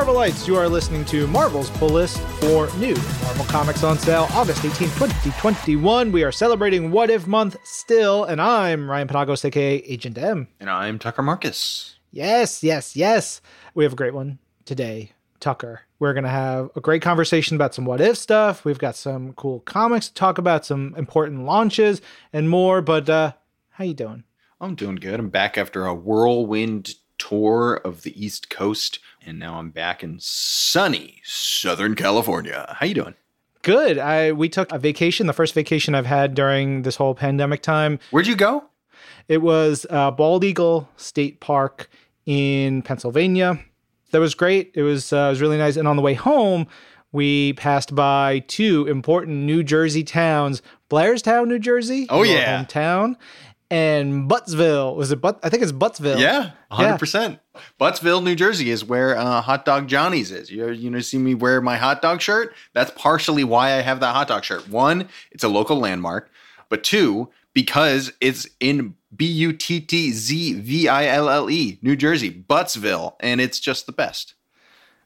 Marvelites. You are listening to Marvel's Pull List for new Marvel Comics on sale August 18, 2021. We are celebrating What If Month still, and I'm Ryan Penagos, aka Agent M. And I'm Tucker Markus. Yes, yes, yes. We have a great one today, Tucker. We're going to have a great conversation about some what if stuff. We've got some cool comics to talk about, some important launches and more, but uh how you doing? I'm doing good. I'm back after a whirlwind tour of the East Coast, and now I'm back in sunny Southern California. How you doing? Good. I we took a vacation, the first vacation I've had during this whole pandemic time. Where'd you go? It was uh, Bald Eagle State Park in Pennsylvania. That was great. It was uh, it was really nice. And on the way home, we passed by two important New Jersey towns: Blairstown, New Jersey. Oh, yeah. hometown, and Buttzville. Was it? But I think it's Buttzville. Yeah, 100%. Buttzville, New Jersey is where uh, Hot Dog Johnny's is. You, you know, see me wear my hot dog shirt? That's partially why I have that hot dog shirt. One, it's a local landmark, but two, because it's in B U T T Z V I L L E, New Jersey, Buttzville, and it's just the best.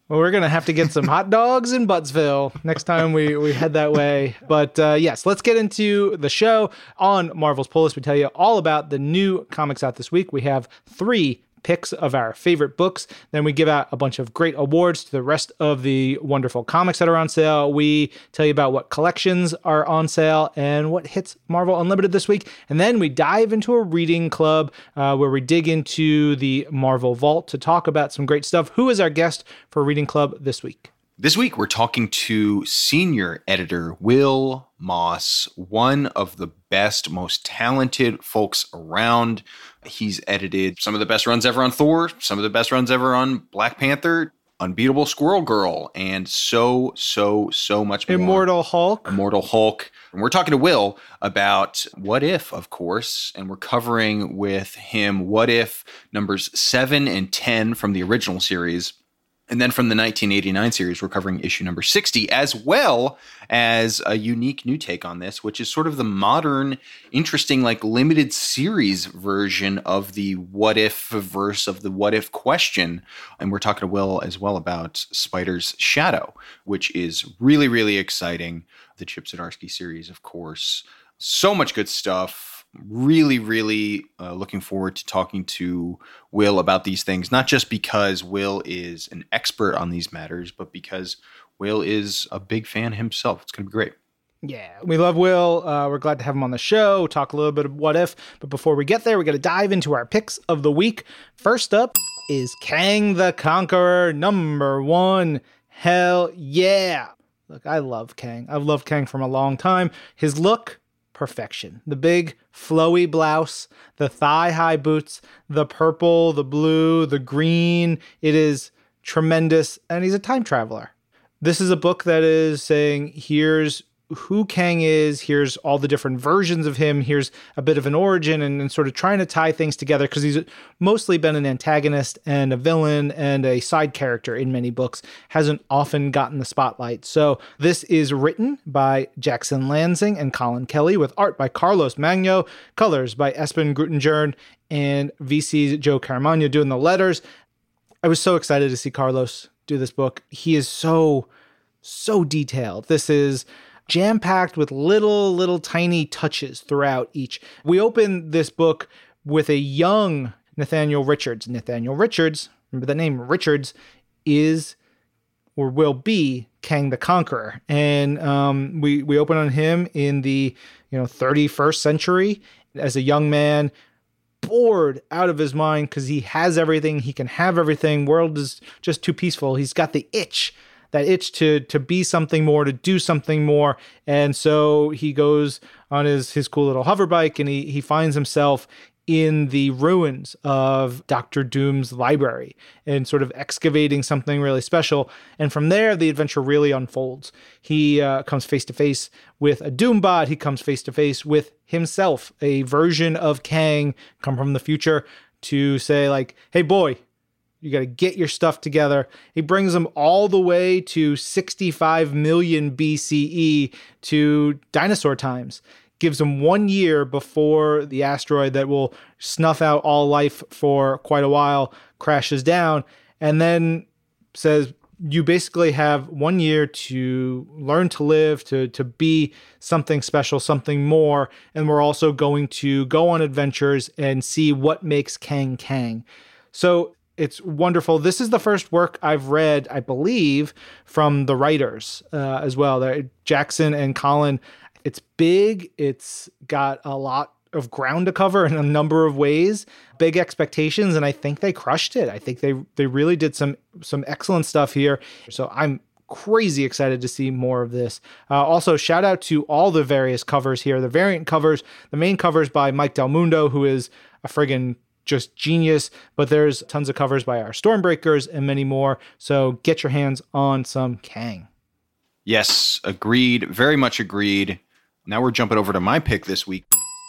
Well, we're gonna have to get some hot dogs in Buttzville next time we, we head that way. But uh, yes, let's get into the show on Marvel's Pull List. We tell you all about the new comics out this week. We have three picks of our favorite books. Then we give out a bunch of great awards to the rest of the wonderful comics that are on sale. We tell you about what collections are on sale and what hits Marvel Unlimited this week. And then we dive into a reading club uh, where we dig into the Marvel Vault to talk about some great stuff. Who is our guest for Reading Club this week? This week, we're talking to senior editor Wil Moss, one of the best, most talented folks around. He's edited some of the best runs ever on Thor, some of the best runs ever on Black Panther, Unbeatable Squirrel Girl, and so, so, so much more. Immortal Hulk. Immortal Hulk. And we're talking to Wil about What If, of course, and we're covering with him What If numbers seven and 10 from the original series. And then from the 1989 series, we're covering issue number 60, as well as a unique new take on this, which is sort of the modern, interesting, like limited series version of the what if verse of the what if question. And we're talking to Wil as well about Spider's Shadow, which is really, really exciting. The Chip Zdarsky series, of course. So much good stuff really, really uh, looking forward to talking to Wil about these things, not just because Wil is an expert on these matters, but because Wil is a big fan himself. It's going to be great. Yeah, we love Wil. Uh, we're glad to have him on the show. Talk a little bit of what if. But before we get there, we got to dive into our picks of the week. First up is Kang the Conqueror, number one. Hell yeah. Look, I love Kang. I've loved Kang from a long time. His look, perfection. The big flowy blouse, the thigh high boots, the purple, the blue, the green. It is tremendous. And he's a time traveler. This is a book that is saying, here's who Kang is, here's all the different versions of him, here's a bit of an origin, and, and sort of trying to tie things together because he's mostly been an antagonist and a villain and a side character in many books, hasn't often gotten the spotlight. So this is written by Jackson Lansing and Colin Kelly with art by Carlos Magno, colors by Espen Grundetjern, and VC's Joe Caramagno doing the letters. I was so excited to see Carlos do this book. He is so, so detailed. This is jam packed with little, little tiny touches throughout each. We open this book with a young Nathaniel Richards. Nathaniel Richards, remember the name Richards, is or will be Kang the Conqueror, and um, we we open on him in the you know 31st century as a young man bored out of his mind because he has everything he can have everything world is just too peaceful he's got the itch that itch to to be something more, to do something more. And so he goes on his his cool little hover bike and he he finds himself in the ruins of Doctor Doom's library and sort of excavating something really special. And from there, the adventure really unfolds. He uh, comes face to face with a Doombot. He comes face to face with himself, a version of Kang come from the future to say, like, hey, boy, you got to get your stuff together. He brings them all the way to 65 million BCE to dinosaur times. Gives them one year before the asteroid that will snuff out all life for quite a while crashes down, and then says, you basically have one year to learn to live, to to be something special, something more, and we're also going to go on adventures and see what makes Kang Kang. So it's wonderful. This is the first work I've read, I believe, from the writers uh, as well. They're Jackson and Colin. It's big. It's got a lot of ground to cover in a number of ways. Big expectations, and I think they crushed it. I think they they really did some some excellent stuff here. So I'm crazy excited to see more of this. Uh, also, shout out to all the various covers here. The variant covers, the main covers by Mike Del Mundo, who is a friggin' just genius. But there's tons of covers by our Stormbreakers and many more. So get your hands on some Kang. Yes, agreed. Very much agreed. Now we're jumping over to my pick this week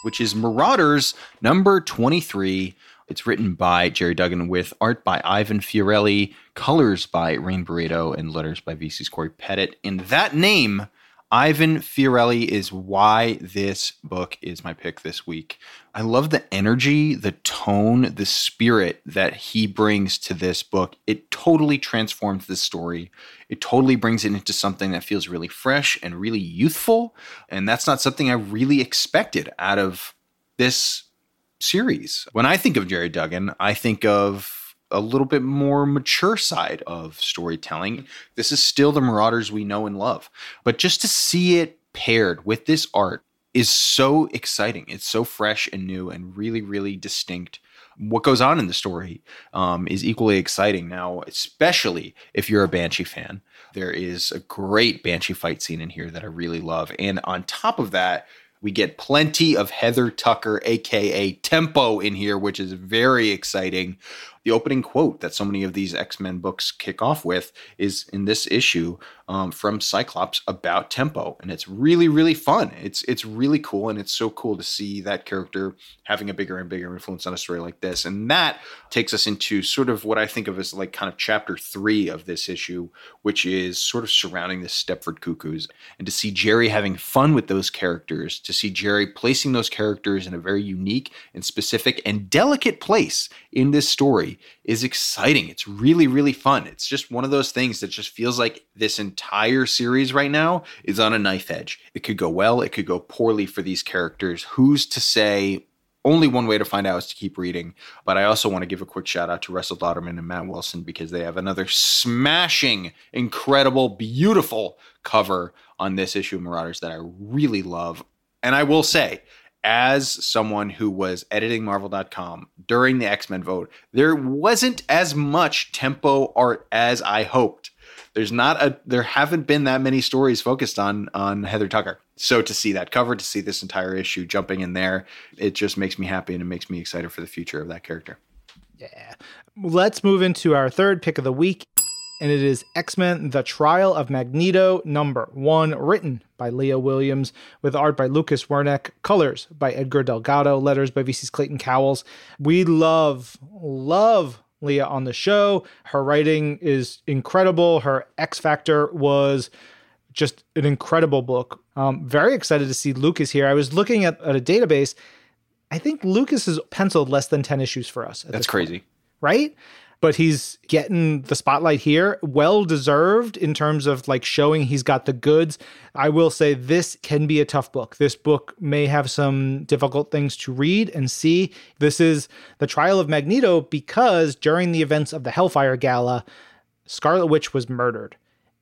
which is Marauders number 23. It's written by Gerry Duggan with art by Ivan Fiorelli, colors by Rain Beredo, and letters by VC's Cory Pettit. And that name Ivan Fiorelli is why this book is my pick this week. I love the energy, the tone, the spirit that he brings to this book. It totally transforms the story. It totally brings it into something that feels really fresh and really youthful. And that's not something I really expected out of this series. When I think of Gerry Duggan, I think of a little bit more mature side of storytelling. This is still the Marauders we know and love. But just to see it paired with this art is so exciting. It's so fresh and new and really, really distinct. What goes on in the story um, is equally exciting now, especially if you're a Banshee fan. There is a great Banshee fight scene in here that I really love. And on top of that, we get plenty of Heather Tucker, aka Tempo, in here, which is very exciting the opening quote that so many of these X Men books kick off with is in this issue um, from Cyclops about Tempo, and it's really really fun. It's it's really cool, and it's so cool to see that character having a bigger and bigger influence on a story like this. And that takes us into sort of what I think of as like kind of chapter three of this issue, which is sort of surrounding the Stepford Cuckoos, and to see Gerry having fun with those characters, to see Gerry placing those characters in a very unique and specific and delicate place in this story is exciting. It's really, really fun. It's just one of those things that just feels like this entire series right now is on a knife edge. It could go well, it could go poorly for these characters. Who's to say? Only one way to find out is to keep reading. But I also want to give a quick shout out to Russell Dauterman and Matt Wilson because they have another smashing, incredible, beautiful cover on this issue of Marauders that I really love. And I will say, as someone who was editing Marvel.com during the X Men vote, there wasn't as much tempo art as I hoped. There's not a there haven't been that many stories focused on on Heather Tucker. So to see that cover, to see this entire issue jumping in there, it just makes me happy and it makes me excited for the future of that character. Yeah. Let's move into our third pick of the week and it is X Men The Trial of Magneto number one, written by Leah Williams, with art by Lucas Werneck, colors by Edgar Delgado, letters by VC's Clayton Cowles. We love, love Leah on the show. Her writing is incredible. Her X Factor was just an incredible book. Um, very excited to see Lucas here. I was looking at, at a database. I think Lucas has penciled less than 10 issues for us. That's crazy. Point, right? But he's getting the spotlight here. Well deserved in terms of like showing he's got the goods. I will say this can be a tough book. This book may have some difficult things to read and see. This is the trial of Magneto because during the events of the Hellfire Gala, Scarlet Witch was murdered.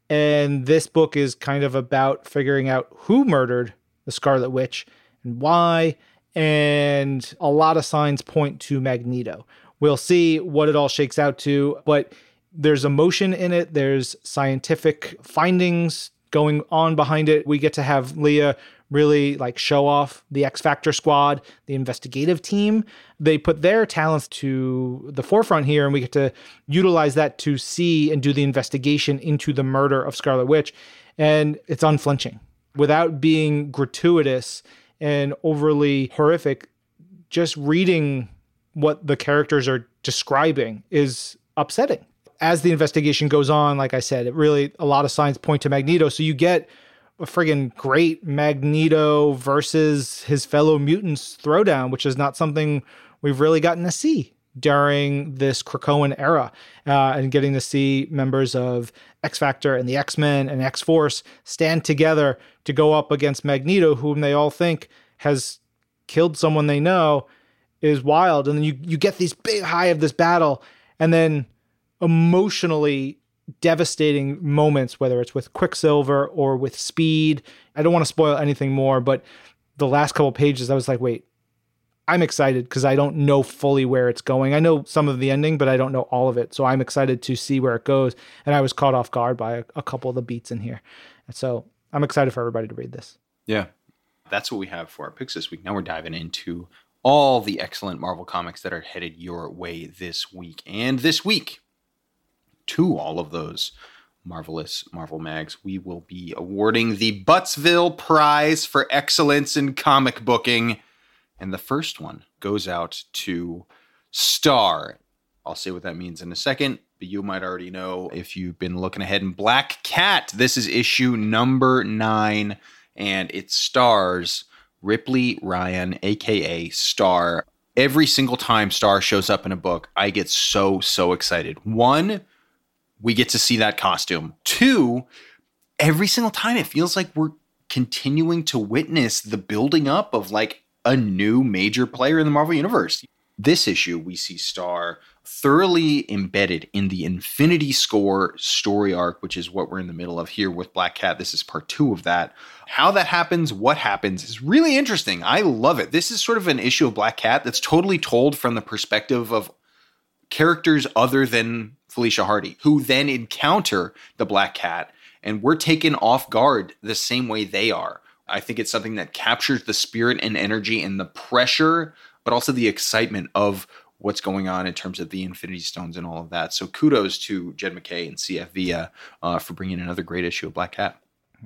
And this book is kind of about figuring out who murdered the Scarlet Witch and why. And a lot of signs point to Magneto We'll see what it all shakes out to, but there's emotion in it, there's scientific findings going on behind it. We get to have Leah really like show off the X Factor squad, the investigative team. They put their talents to the forefront here, and we get to utilize that to see and do the investigation into the murder of Scarlet Witch. And it's unflinching without being gratuitous and overly horrific. Just reading what the characters are describing is upsetting. As the investigation goes on, like I said, it really a lot of signs point to Magneto. So you get a friggin' great Magneto versus his fellow mutants throwdown, which is not something we've really gotten to see during this Krakoan era uh, and getting to see members of X Factor and the X Men and X Force stand together to go up against Magneto, whom they all think has killed someone they know, is wild. And then you, you get these big high of this battle, and then emotionally devastating moments, whether it's with Quicksilver or with Speed. I don't want to spoil anything more, but the last couple pages, I was like, wait, I'm excited because I don't know fully where it's going. I know some of the ending, but I don't know all of it. So I'm excited to see where it goes. And I was caught off guard by a, a couple of the beats in here. And so I'm excited for everybody to read this. Yeah. That's what we have for our picks this week. Now we're diving into all the excellent Marvel comics that are headed your way this week. And this week, to all of those marvelous Marvel mags, we will be awarding the Buttzville Prize for Excellence in Comic Booking. And the first one goes out to Star. I'll say what that means in a second, but you might already know if you've been looking ahead in Black Cat. This is issue number nine, and it stars Ripley Ryan, aka Star. Every single time Star shows up in a book, I get so, so excited. One, we get to see that costume. Two, every single time it feels like we're continuing to witness the building up of like a new major player in the Marvel Universe. This issue, we see Star thoroughly embedded in the Infinity Score story arc, which is what we're in the middle of here with Black Cat. This is part two of that. How that happens, what happens is really interesting. I love it. This is sort of an issue of Black Cat that's totally told from the perspective of characters other than Felicia Hardy, who then encounter the Black Cat, and we're taken off guard the same way they are. I think it's something that captures the spirit and energy and the pressure, but also the excitement of what's going on in terms of the Infinity Stones and all of that. So kudos to Jed MacKay and CF Villa uh, for bringing another great issue of Black Cat.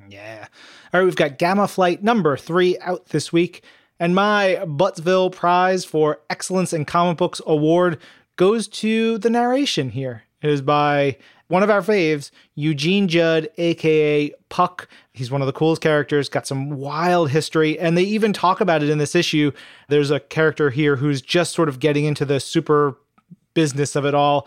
Yeah. All right, we've got Gamma Flight number three out this week. And my Buttzville Prize for Excellence in Comic Books award goes to the narration here. It is by one of our faves, Eugene Judd, aka Puck. He's one of the coolest characters, got some wild history, and they even talk about it in this issue. There's a character here who's just sort of getting into the super business of it all.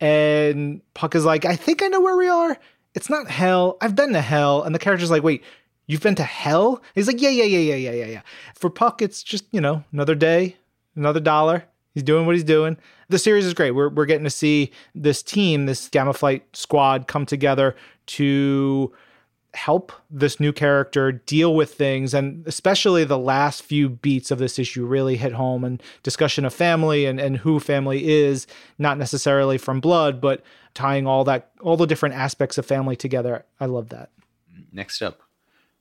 And Puck is like, I think I know where we are. It's not hell. I've been to hell. And the character's like, wait, you've been to hell? He's like, yeah, yeah, yeah, yeah, yeah, yeah, yeah. For Puck, it's just, you know, another day, another dollar. He's doing what he's doing. The series is great. We're, we're getting to see this team, this Gamma Flight squad, come together to help this new character deal with things. And especially the last few beats of this issue really hit home and discussion of family and, and who family is, not necessarily from blood, but tying all that, all the different aspects of family together. I love that. Next up,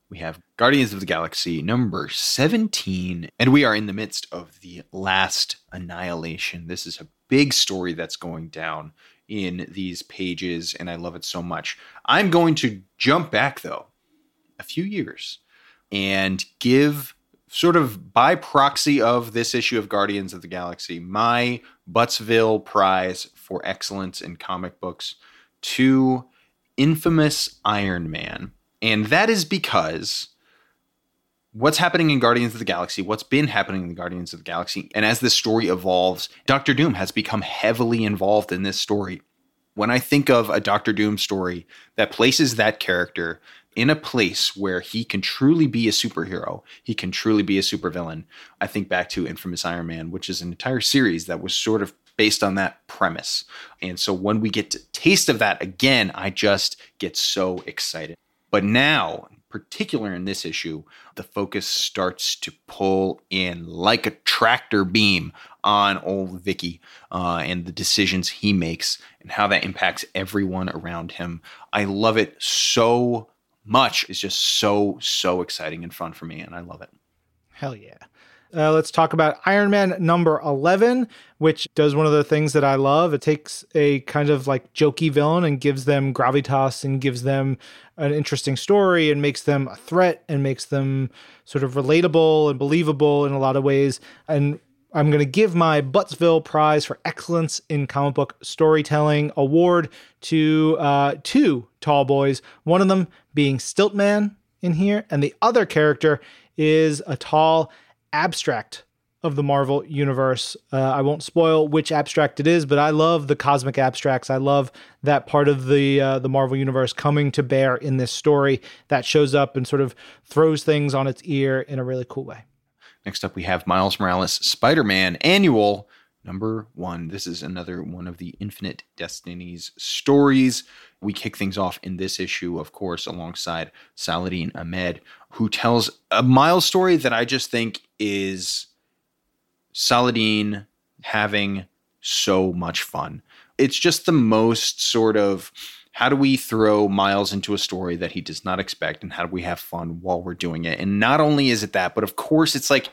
we have Guardians of the Galaxy number 17, and we are in the midst of the last annihilation. This is a big story that's going down in these pages, and I love it so much. I'm going to jump back, though, a few years and give sort of by proxy of this issue of Guardians of the Galaxy, my Buttzville Prize for Excellence in Comic Books to Infamous Iron Man and that is because what's happening in Guardians of the Galaxy, what's been happening in the Guardians of the Galaxy, and as this story evolves, Doctor Doom has become heavily involved in this story. When I think of a Doctor Doom story that places that character in a place where he can truly be a superhero, he can truly be a supervillain, I think back to Infamous Iron Man, which is an entire series that was sort of based on that premise. And so when we get to taste of that again, I just get so excited. But now, particular in this issue, the focus starts to pull in like a tractor beam on old Vicky uh, and the decisions he makes and how that impacts everyone around him. I love it so much. It's just so, so exciting and fun for me, and I love it. Hell yeah. Uh, let's talk about Iron Man number 11, which does one of the things that I love. It takes a kind of like jokey villain and gives them gravitas and gives them an interesting story and makes them a threat and makes them sort of relatable and believable in a lot of ways. And I'm going to give my Buttzville Prize for Excellence in Comic Book Storytelling award to uh, two tall boys, one of them being Stiltman in here, and the other character is a tall abstract of the Marvel universe. Uh, I won't spoil which abstract it is, but I love the cosmic abstracts. I love that part of the uh, the Marvel universe coming to bear in this story that shows up and sort of throws things on its ear in a really cool way. Next up, we have Miles Morales Spider Man Annual number one. This is another one of the Infinite Destinies stories. We kick things off in this issue, of course, alongside Saladin Ahmed, who tells a Miles story that I just think is Saladin having so much fun. It's just the most sort of how do we throw Miles into a story that he does not expect and how do we have fun while we're doing it? And not only is it that, but of course it's like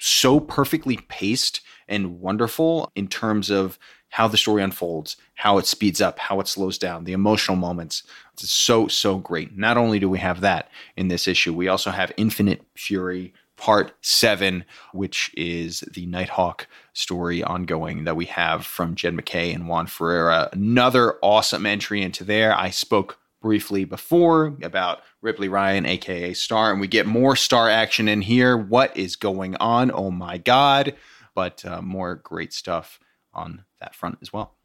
so perfectly paced and wonderful in terms of how the story unfolds, how it speeds up, how it slows down, the emotional moments. It's so, so great. Not only do we have that in this issue, we also have Infinite Fury Part 7, which is the Nighthawk story ongoing that we have from Jed MacKay and Juan Ferreira. Another awesome entry into there. I spoke briefly before about Ripley Ryan, aka Star, and we get more Star action in here. What is going on? Oh my God! But uh, more great stuff on that front as well.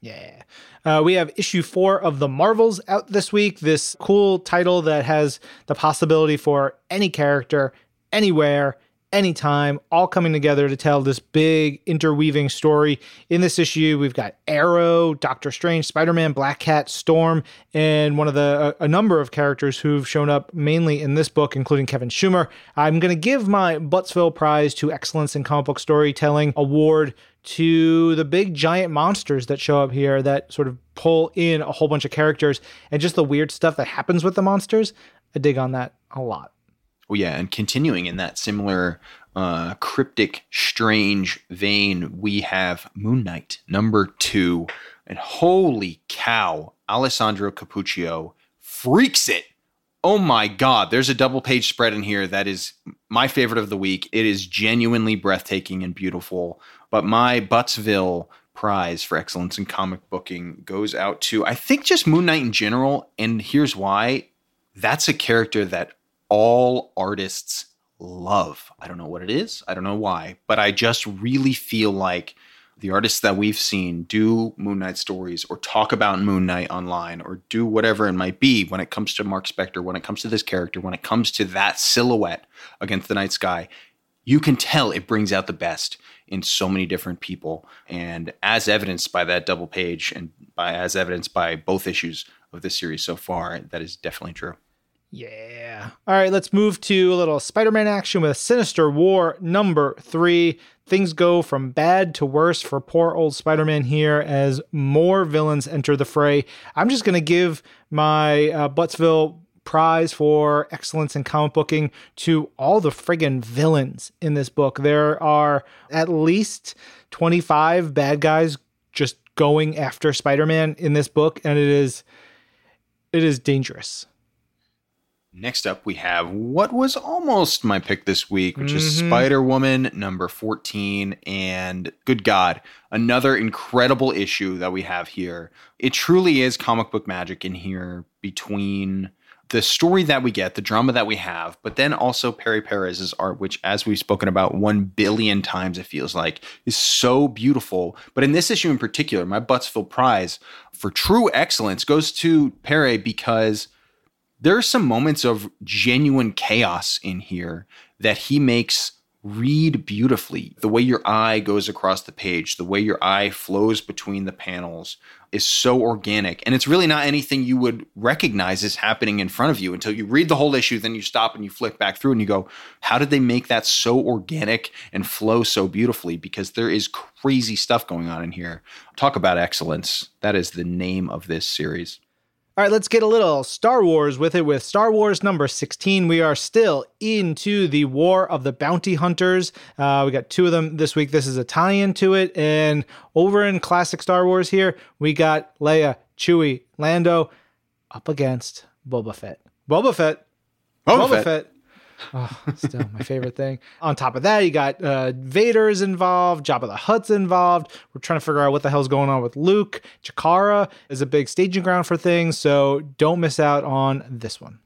Yeah. Uh, we have issue four of The Marvels out this week. This cool title that has the possibility for any character, anywhere, anytime, all coming together to tell this big interweaving story. In this issue, we've got Arrow, Doctor Strange, Spider Man, Black Cat, Storm, and one of the a, a, number of characters who've shown up mainly in this book, including Kevin Schumer. I'm going to give my Buttzville Prize to Excellence in Comic Book Storytelling award to the big giant monsters that show up here that sort of pull in a whole bunch of characters and just the weird stuff that happens with the monsters. I dig on that a lot. Oh yeah, and continuing in that similar uh, cryptic, strange vein, we have Moon Knight number two, and holy cow, Alessandro Cappuccio freaks it. Oh my God, there's a double page spread in here that is my favorite of the week. It is genuinely breathtaking and beautiful. But my Buttzville prize for excellence in comic booking goes out to, I think, just Moon Knight in general. And here's why that's a character that all artists love. I don't know what it is. I don't know why, but I just really feel like the artists that we've seen do Moon Knight stories or talk about Moon Knight online or do whatever it might be when it comes to Mark Spector, when it comes to this character, when it comes to that silhouette against the night sky, you can tell it brings out the best in so many different people. And as evidenced by that double page and by as evidenced by both issues of this series so far, that is definitely true. Yeah. All right, let's move to a little Spider Man action with Sinister War number three. Things go from bad to worse for poor old Spider Man here as more villains enter the fray. I'm just going to give my uh, Buttzville prize for excellence in comic booking to all the friggin' villains in this book. There are at least 25 bad guys just going after Spider Man in this book, and it is. It is dangerous. Next up, we have what was almost my pick this week, which mm-hmm. is Spider Woman number 14. And good God, another incredible issue that we have here. It truly is comic book magic in here between the story that we get, the drama that we have, but then also Pere Perez's art, which, as we've spoken about one billion times, it feels like, is so beautiful. But in this issue in particular, my Buttzville prize for true excellence goes to Pere because there are some moments of genuine chaos in here that he makes read beautifully. The way your eye goes across the page, the way your eye flows between the panels is so organic. And it's really not anything you would recognize as happening in front of you until you read the whole issue. Then you stop and you flick back through and you go, How did they make that so organic and flow so beautifully? Because there is crazy stuff going on in here. Talk about excellence. That is the name of this series. All right, let's get a little Star Wars with it with Star Wars number 16. We are still into the War of the Bounty Hunters. Uh, we got two of them this week. This is a tie in to it. And over in classic Star Wars here, we got Leia, Chewie, Lando up against Boba Fett. Boba Fett. Boba, Boba Fett. Fett Oh, still my favorite thing. On top of that, you got uh, Vader's involved, Jabba the Hutt's involved. We're trying to figure out what the hell's going on with Luke. Chikara is a big staging ground for things, so don't miss out on this one.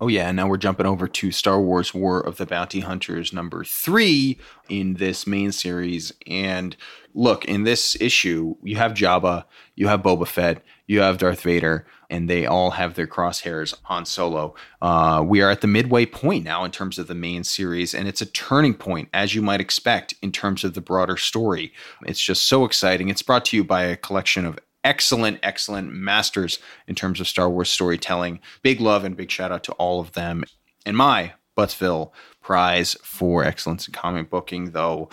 Oh, yeah. Now we're jumping over to Star Wars War of the Bounty Hunters number three in this main series. And look, in this issue, you have Jabba, you have Boba Fett, you have Darth Vader, and they all have their crosshairs on Solo. Uh, we are at the midway point now in terms of the main series, and it's a turning point, as you might expect, in terms of the broader story. It's just so exciting. It's brought to you by a collection of excellent, excellent masters in terms of Star Wars storytelling. Big love and big shout out to all of them. And my Buttzville prize for excellence in comic booking, though,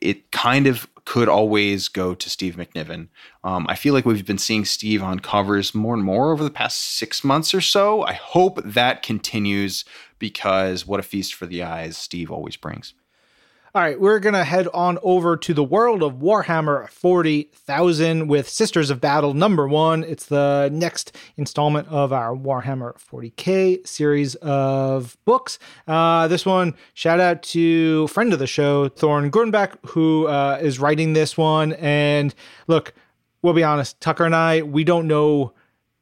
it kind of could always go to Steve McNiven. Um, I feel like we've been seeing Steve on covers more and more over the past six months or so. I hope that continues because what a feast for the eyes Steve always brings. All right, we're going to head on over to the world of Warhammer 40,000 with Sisters of Battle number one. It's the next installment of our Warhammer 40K series of books. Uh, this one, shout out to friend of the show, Torunn Grønbekk, who uh, is writing this one. And look, we'll be honest, Tucker and I, we don't know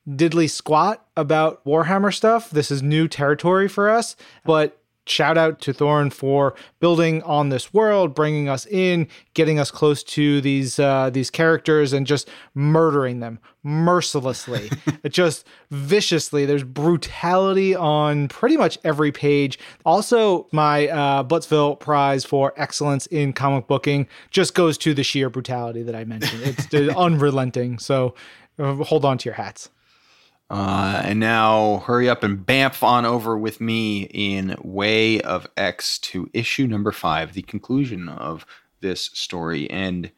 diddly squat about Warhammer stuff. This is new territory for us, but shout out to Torunn for building on this world, bringing us in, getting us close to these uh, these characters, and just murdering them mercilessly, just viciously. There's brutality on pretty much every page. Also, my uh, Buttzville prize for excellence in comic booking just goes to the sheer brutality that I mentioned. It's unrelenting. So uh, hold on to your hats. Uh, and now hurry up and bamf on over with me in Way of X to issue number five, the conclusion of this story. And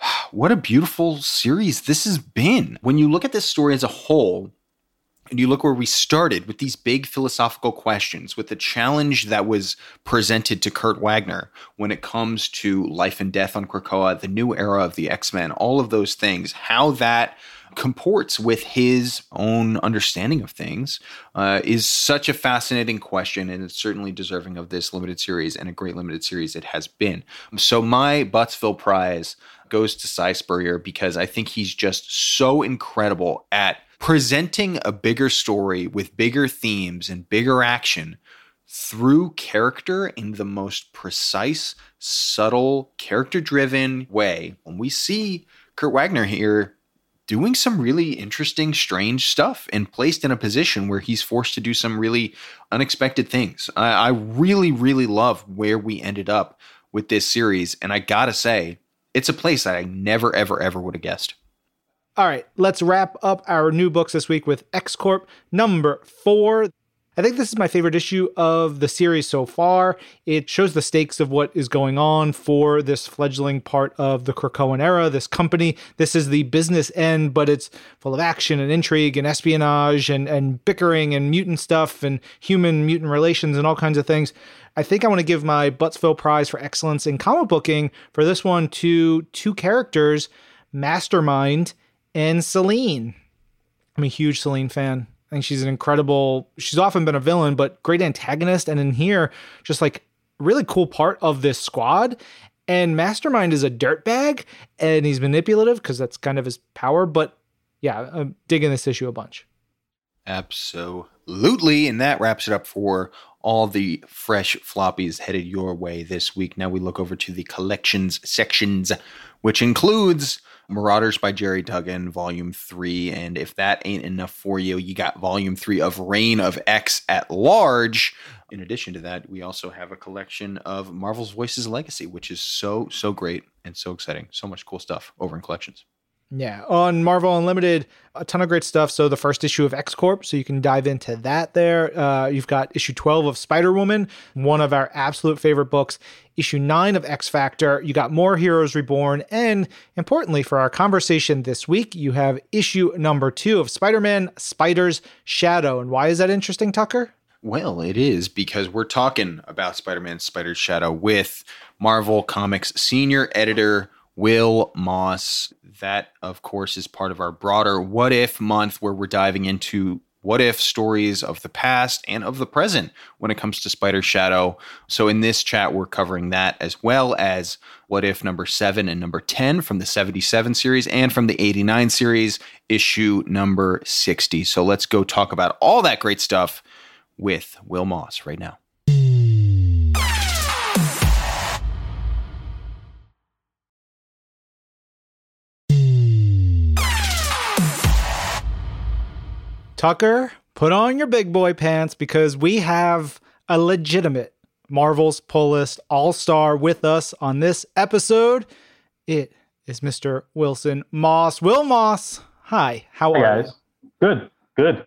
what a beautiful series this has been. When you look at this story as a whole, and you look where we started with these big philosophical questions, with the challenge that was presented to Kurt Wagner when it comes to life and death on Krakoa, the new era of the X Men, all of those things, how that comports with his own understanding of things uh, is such a fascinating question and it's certainly deserving of this limited series and a great limited series it has been. So my buttzville prize goes to Si Spurrier because i think he's just so incredible at presenting a bigger story with bigger themes and bigger action through character in the most precise subtle character driven way when we see kurt wagner here doing some really interesting, strange stuff and placed in a position where he's forced to do some really unexpected things. I, I really, really love where we ended up with this series. And I gotta say, it's a place that I never, ever, ever would have guessed. All right, let's wrap up our new books this week with X Corp number four. I think this is my favorite issue of the series so far. It shows the stakes of what is going on for this fledgling part of the Krakoan era, this company. This is the business end, but it's full of action and intrigue and espionage and, and bickering and mutant stuff and human mutant relations and all kinds of things. I think I want to give my Buttzville Prize for excellence in comic booking for this one to two characters, Mastermind and Selene. I'm a huge Selene fan. I think she's an incredible. She's often been a villain, but great antagonist. And in here, just like really cool part of this squad. And Mastermind is a dirtbag, and he's manipulative because that's kind of his power. But yeah, I'm digging this issue a bunch. Absolutely. And that wraps it up for all the fresh floppies headed your way this week. Now we look over to the collections sections, which includes Marauders by Gerry Duggan, Volume 3. And if that ain't enough for you, you got Volume 3 of Reign of X at Large. In addition to that, we also have a collection of Marvel's Voices Legacy, which is so, so great and so exciting. So much cool stuff over in collections. Yeah, on Marvel Unlimited, a ton of great stuff. So the first issue of X Corp, so you can dive into that there. Uh, you've got issue 12 of Spider Woman, one of our absolute favorite books. Issue 9 of X Factor, you got more Heroes Reborn. And importantly, for our conversation this week, you have issue number 2 of Spider Man Spider's Shadow. And why is that interesting, Tucker? Well, it is because we're talking about Spider Man Spider's Shadow with Marvel Comics senior editor Wil Moss. That, of course, is part of our broader What If month where we're diving into what if stories of the past and of the present when it comes to Spider Shadow. So, in this chat, we're covering that as well as what if number seven and number 10 from the 77 series and from the 89 series, issue number 60. So, let's go talk about all that great stuff with Wil Moss right now. Tucker, put on your big boy pants because we have a legitimate Marvel's Pull List All Star with us on this episode. It is Mr. Wilson Moss. Wil Moss, hi, how hey are guys. you? Good, good.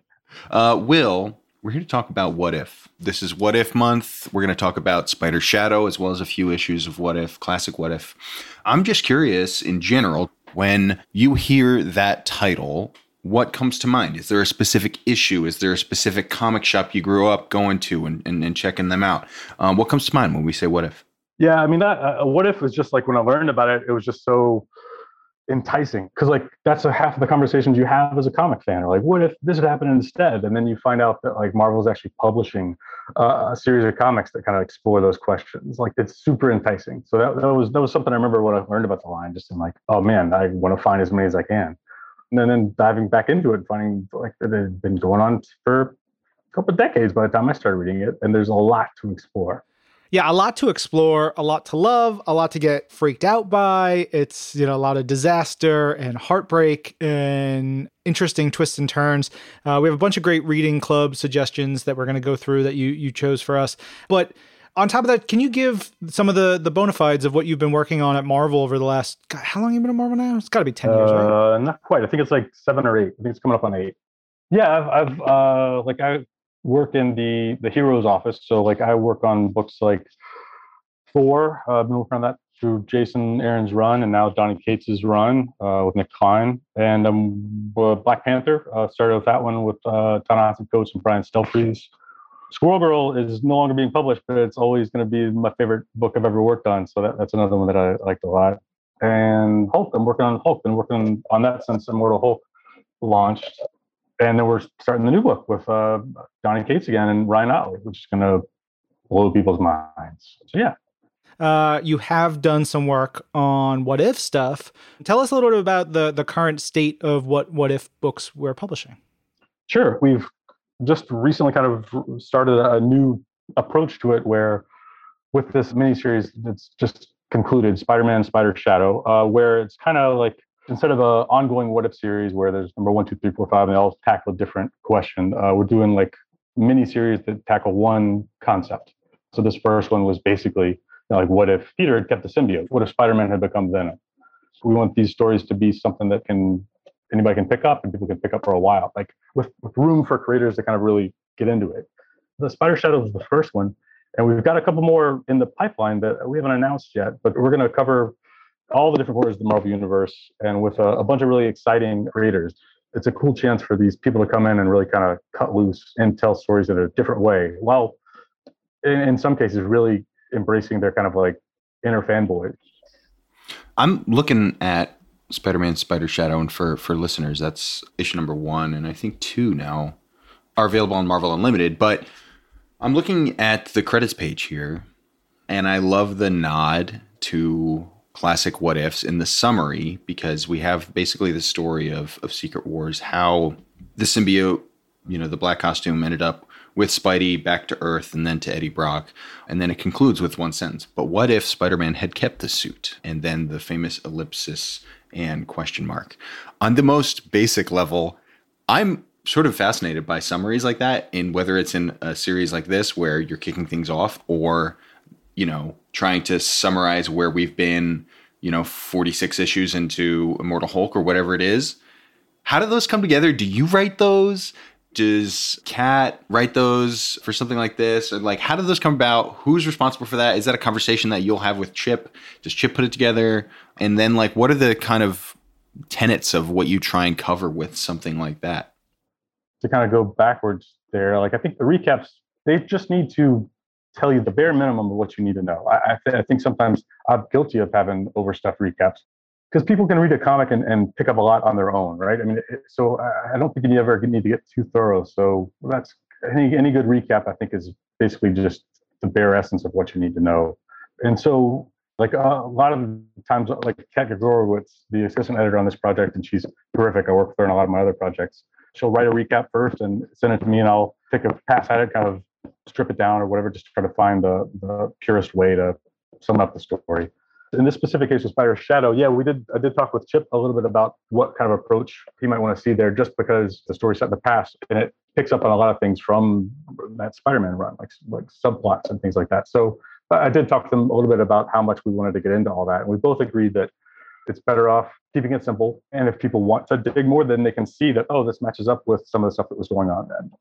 Uh, Wil, we're here to talk about What If. This is What If month. We're going to talk about Spider Shadow as well as a few issues of What If, classic What If. I'm just curious in general, when you hear that title, what comes to mind? Is there a specific issue? Is there a specific comic shop you grew up going to and, and, and checking them out? Um, what comes to mind when we say what if? Yeah, I mean, that uh, what if was just like when I learned about it, it was just so enticing because like that's a half of the conversations you have as a comic fan or like what if this had happened instead and then you find out that like marvel's actually publishing uh, a series of comics that kind of explore those questions like it's super enticing so that, that was that was something i remember when i learned about the line just in like oh man i want to find as many as i can and then, diving back into it, finding like it had been going on for a couple of decades by the time I started reading it, and there's a lot to explore. Yeah, a lot to explore, a lot to love, a lot to get freaked out by. It's, you know, a lot of disaster and heartbreak and interesting twists and turns. Uh, we have a bunch of great reading club suggestions that we're going to go through that you you chose for us. But on top of that, can you give some of the the bona fides of what you've been working on at Marvel over the last? God, how long have you been at Marvel now? It's got to be ten years, right? Uh, not quite. I think it's like seven or eight. I think it's coming up on eight. Yeah, I've, I've uh, like I work in the the heroes office, so like I work on books like Thor. Uh, I've been working on that through Jason Aaron's run, and now Donny Cates's run uh, with Nic Klein, and um, Black Panther uh, started with that one with uh, Ta-Nehisi Coates and Brian Stelfreeze. Squirrel Girl is no longer being published, but it's always going to be my favorite book I've ever worked on. So that, that's another one that I liked a lot. And Hulk, I'm working on Hulk. Been working on that since Immortal Hulk launched. And then we're starting the new book with uh, Donny Cates again and Ryan Ottley, which is going to blow people's minds. So yeah. Uh, you have done some work on what if stuff. Tell us a little bit about the the current state of what what if books we're publishing. Sure, we've just recently kind of started a new approach to it where with this miniseries that's just concluded, Spider-Man, Spider Shadow, uh, where it's kind of like instead of an ongoing what if series where there's number one, two, three, four, five, and they all tackle a different question, uh, we're doing like mini series that tackle one concept. So this first one was basically you know, like, what if Peter had kept the symbiote? What if Spider-Man had become Venom? We want these stories to be something that can anybody can pick up and people can pick up for a while, like with, with room for creators to kind of really get into it. The Spider Shadow was the first one, and we've got a couple more in the pipeline that we haven't announced yet, but we're going to cover all the different corners of the Marvel Universe and with a, a bunch of really exciting creators. It's a cool chance for these people to come in and really kind of cut loose and tell stories in a different way, while in, in some cases really embracing their kind of like inner fanboy. I'm looking at Spider-Man Spider Shadow and for for listeners that's issue number 1 and I think 2 now are available on Marvel Unlimited but I'm looking at the credits page here and I love the nod to classic what ifs in the summary because we have basically the story of of Secret Wars how the symbiote you know the black costume ended up with Spidey back to Earth and then to Eddie Brock. And then it concludes with one sentence. But what if Spider Man had kept the suit? And then the famous ellipsis and question mark. On the most basic level, I'm sort of fascinated by summaries like that in whether it's in a series like this where you're kicking things off or you know trying to summarize where we've been you know 46 issues into immortal hulk or whatever it is. How do those come together? Do you write those? Does Kat write those for something like this? And like how do those come about? Who's responsible for that? Is that a conversation that you'll have with chip? Does chip put it together and then like what are the kind of tenets of what you try and cover with something like that to kind of go backwards there like i think the recaps they just need to tell you the bare minimum of what you need to know i, I, th- I think sometimes i'm guilty of having overstuffed recaps because people can read a comic and, and pick up a lot on their own, right? I mean, it, so I don't think you ever need to get too thorough. So that's any any good recap. I think is basically just the bare essence of what you need to know. And so, like uh, a lot of times, like Kat Gregorowicz, the assistant editor on this project, and she's terrific. I work with her on a lot of my other projects. She'll write a recap first and send it to me, and I'll take a pass at it, kind of strip it down or whatever, just try to find the, the purest way to sum up the story. In this specific case with Spider Shadow, yeah, we did. I did talk with Chip a little bit about what kind of approach he might want to see there, just because the story set in the past and it picks up on a lot of things from that Spider-Man run, like like subplots and things like that. So I did talk to them a little bit about how much we wanted to get into all that, and we both agreed that it's better off keeping it simple. And if people want to dig more, then they can see that oh, this matches up with some of the stuff that was going on then.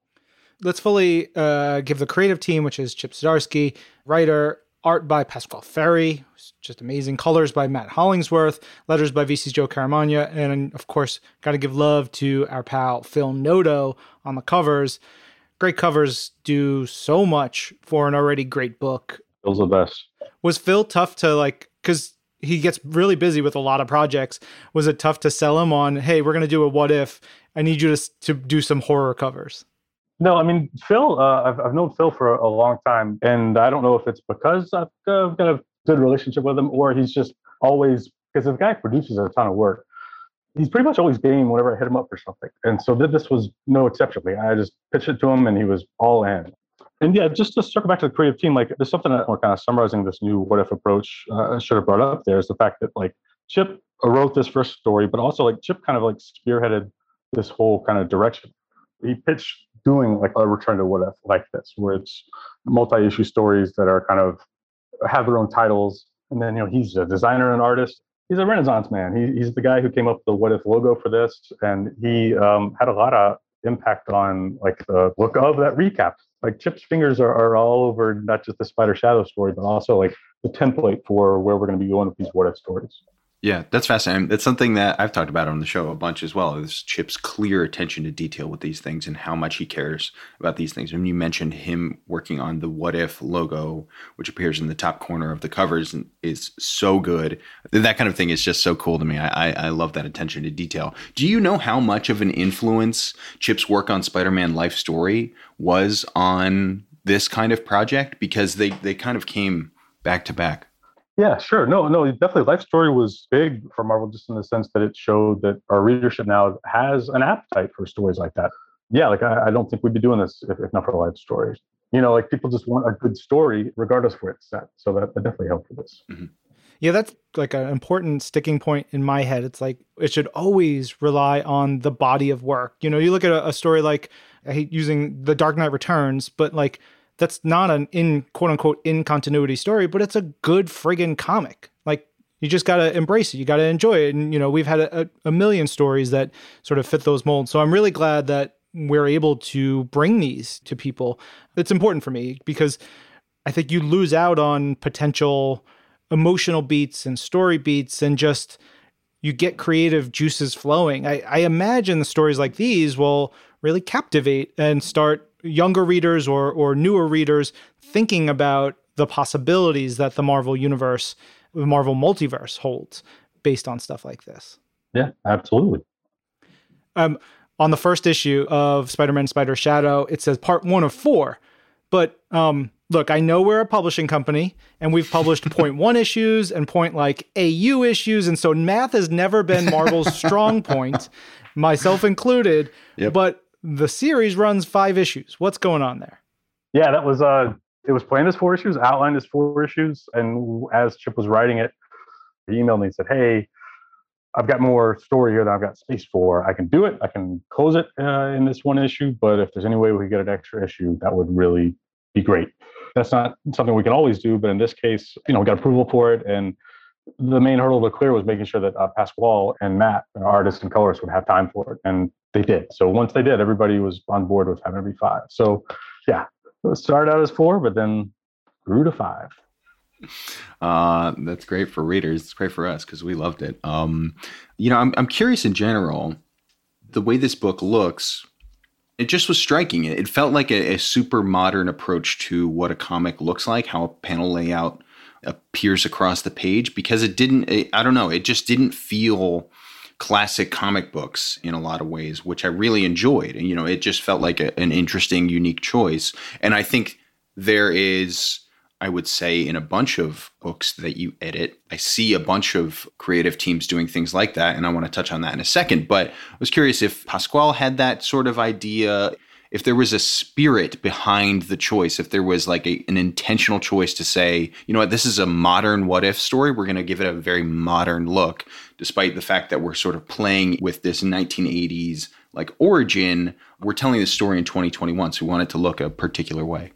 Let's fully uh, give the creative team, which is Chip Zdarsky, writer, art by Pasqual Ferry, just amazing, colors by Matt Hollingsworth, letters by VC's Joe Caramagna, and of course, got to give love to our pal Phil Noto on the covers. Great covers do so much for an already great book. Phil's the best. Was Phil tough to like? Because he gets really busy with a lot of projects. Was it tough to sell him on? Hey, we're going to do a what if. I need you to to do some horror covers. No, I mean Phil. Uh, I've I've known Phil for a, a, long time, and I don't know if it's because I've, uh, got a good relationship with him, or he's just always because the guy produces a ton of work. He's pretty much always game whenever I hit him up for something, and so this was no exception. I just pitched it to him, and he was all in. And yeah, just to circle back to the creative team, like there's something that we're kind of summarizing this new what if approach. Uh, should have brought up there is the fact that like Chip wrote this first story, but also like Chip kind of like spearheaded this whole kind of direction. He pitched doing like a return to what if like this, where it's multi-issue stories that are kind of have their own titles. And then you know he's a designer and artist. He's a Renaissance man. He, he's the guy who came up with the what if logo for this, and he um, had a lot of impact on like the look of that recap. Like Chip's fingers are, are all over not just the Spider Shadow story, but also like the template for where we're going to be going with these what if stories. Yeah, that's fascinating. That's something that I've talked about on the show a bunch as well. Is Chip's clear attention to detail with these things and how much he cares about these things. And you mentioned him working on the What If logo, which appears in the top corner of the covers and is so good. That kind of thing is just so cool to me. I, I, I love that attention to detail. Do you know how much of an influence Chip's work on Spider-Man Life Story was on this kind of project? Because they they kind of came back to back. Yeah, sure. No, no, definitely. Life Story was big for Marvel just in the sense that it showed that our readership now has an appetite for stories like that. Yeah, like I, I don't think we'd be doing this if, if, not for Life Stories. You know, like people just want a good story regardless of where it's set. So that, that definitely helped with this. Mm-hmm. Yeah, that's like an important sticking point in my head. It's like it should always rely on the body of work. You know, you look at a, a story like I hate using The Dark Knight Returns, but like that's not an in quote unquote in continuity story, but it's a good friggin' comic. Like you just gotta embrace it. You gotta enjoy it. And you know, we've had a, a million stories that sort of fit those molds. So I'm really glad that we're able to bring these to people. It's important for me because I think you lose out on potential emotional beats and story beats and just you get creative juices flowing. I, I imagine the stories like these will really captivate and start younger readers or or newer readers thinking about the possibilities that the Marvel universe, the Marvel multiverse holds based on stuff like this. Yeah, absolutely. Um, on the first issue of Spider-Man Spider Shadow, it says part one of four. But um, look, I know we're a publishing company and we've published point one issues and point like AU issues. And so math has never been Marvel's strong point, myself included. Yep. But the series runs five issues. What's going on there? Yeah, that was uh it was planned as four issues, outlined as four issues, and as Chip was writing it, he emailed me and said, "Hey, I've got more story here that I've got space for. I can do it. I can close it uh, in this one issue, but if there's any way we could get an extra issue, that would really be great." That's not something we can always do, but in this case, you know, we got approval for it, and the main hurdle to clear was making sure that uh, Pasqual and Matt, our artists and colorists, would have time for it, and they did. So once they did, everybody was on board with having to be five. So yeah, it started out as four, but then grew to five. Uh, that's great for readers. It's great for us because we loved it. Um, you know, I'm I'm curious in general, the way this book looks. It just was striking. It felt like a, a super modern approach to what a comic looks like, how a panel layout appears across the page. Because it didn't. It, I don't know. It just didn't feel classic comic books in a lot of ways, which I really enjoyed. And, you know, it just felt like a, an interesting, unique choice. And I think there is, I would say, in a bunch of books that you edit, I see a bunch of creative teams doing things like that. And I want to touch on that in a second. But I was curious if Pasqual had that sort of idea if there was a spirit behind the choice, if there was like a, an intentional choice to say, you know what, this is a modern what if story, we're going to give it a very modern look, despite the fact that we're sort of playing with this 1980s like origin, we're telling the story in 2021, so we want it to look a particular way.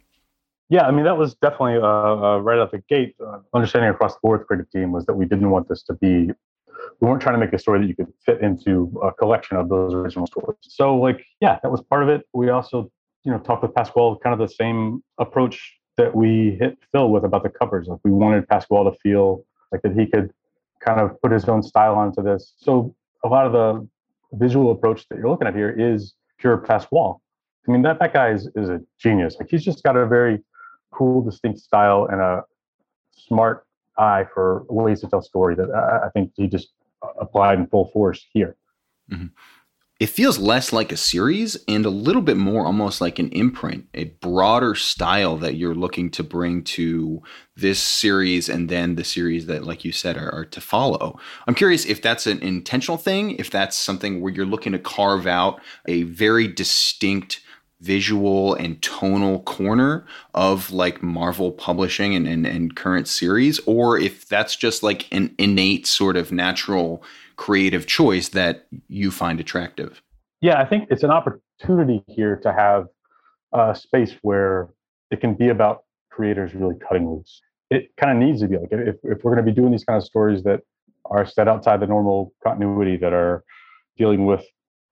Yeah, I mean that was definitely uh, uh, right out the gate. Uh, understanding across the board creative team was that we didn't want this to be. We weren't trying to make a story that you could fit into a collection of those original stories. So, like, yeah, that was part of it. We also, you know, talked with Pasquale kind of the same approach that we hit Phil with about the covers. Like, we wanted Pasquale to feel like that he could kind of put his own style onto this. So, a lot of the visual approach that you're looking at here is pure Pasquale. I mean, that that guy is is a genius. Like, he's just got a very cool, distinct style and a smart eye for ways to tell story that I, I think he just applied in full force here. Mm-hmm. It feels less like a series and a little bit more almost like an imprint, a broader style that you're looking to bring to this series and then the series that, like you said, are, are to follow. I'm curious if that's an intentional thing, if that's something where you're looking to carve out a very distinct visual and tonal corner of like Marvel publishing and, and, and current series, or if that's just like an innate sort of natural creative choice that you find attractive. Yeah, I think it's an opportunity here to have a space where it can be about creators really cutting loose. It kind of needs to be like if, if we're going to be doing these kind of stories that are set outside the normal continuity that are dealing with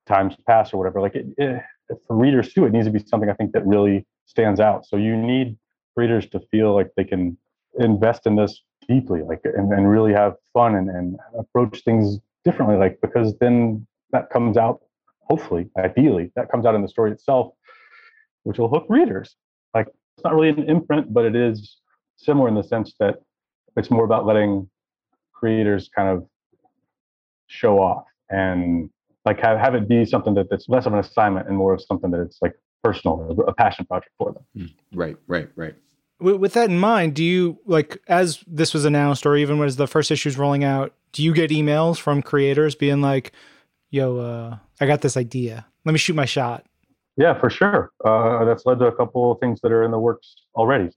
times past or whatever, like it, it for readers too, it needs to be something I think that really stands out. So you need readers to feel like they can invest in this deeply, like and, and really have fun and, and approach things differently, like because then that comes out, hopefully, ideally, that comes out in the story itself, which will hook readers. Like it's not really an imprint, but it is similar in the sense that it's more about letting creators kind of show off and like have, have it be something that, that's less of an assignment and more of something that it's like personal, a passion project for them. Hmm. Right, right, right. With that in mind, do you like as this was announced, or even as the first issue's rolling out, do you get emails from creators being like, "Yo, uh, I got this idea. Let me shoot my shot." Yeah, for sure. Uh, that's led to a couple of things that are in the works already